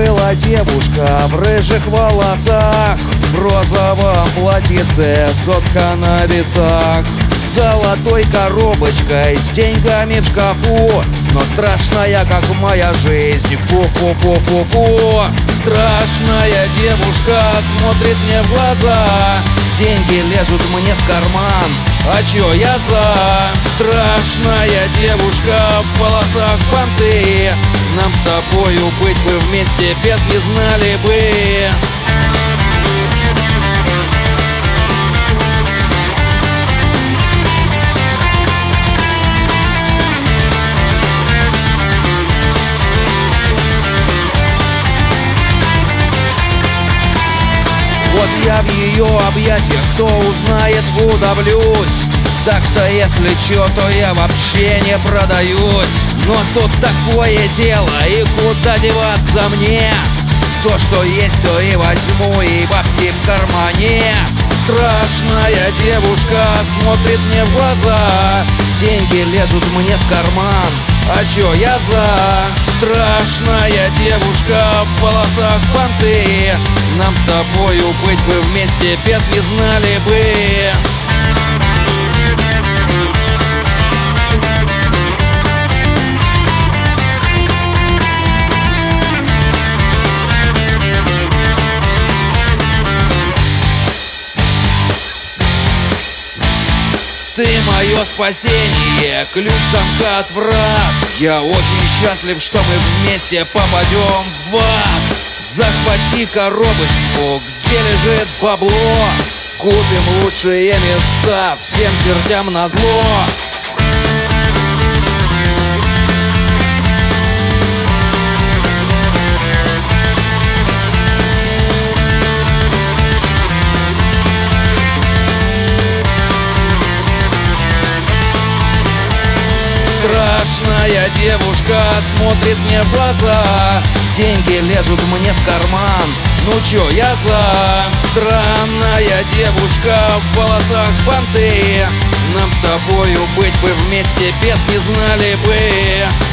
Была девушка в рыжих волосах В розовом платьице сотка на весах С золотой коробочкой, с деньгами в шкафу Но страшная, как моя жизнь, фу-фу-фу-фу-фу. Страшная девушка смотрит мне в глаза. Деньги лезут мне в карман. А чё я за? Страшная девушка в волосах понты Нам с тобою быть бы вместе, бед не знали бы в ее объятиях, кто узнает, удавлюсь Так-то если чё, то я вообще не продаюсь Но тут такое дело, и куда деваться мне? То, что есть, то и возьму, и бабки в кармане Страшная девушка смотрит мне в глаза Деньги лезут мне в карман А чё я за? Страшная девушка в волосах понты Нам с тобою быть бы вместе, бед не знали бы Ты мое спасение, ключ замка от врат Я очень счастлив, что мы вместе попадем в ад. Захвати коробочку, где лежит бабло. Купим лучшие места всем чертям на зло Страшная девушка смотрит мне в глаза. Деньги лезут мне в карман. Ну чё я за? Странная девушка в волосах понты Нам с тобою быть бы вместе, бед не знали бы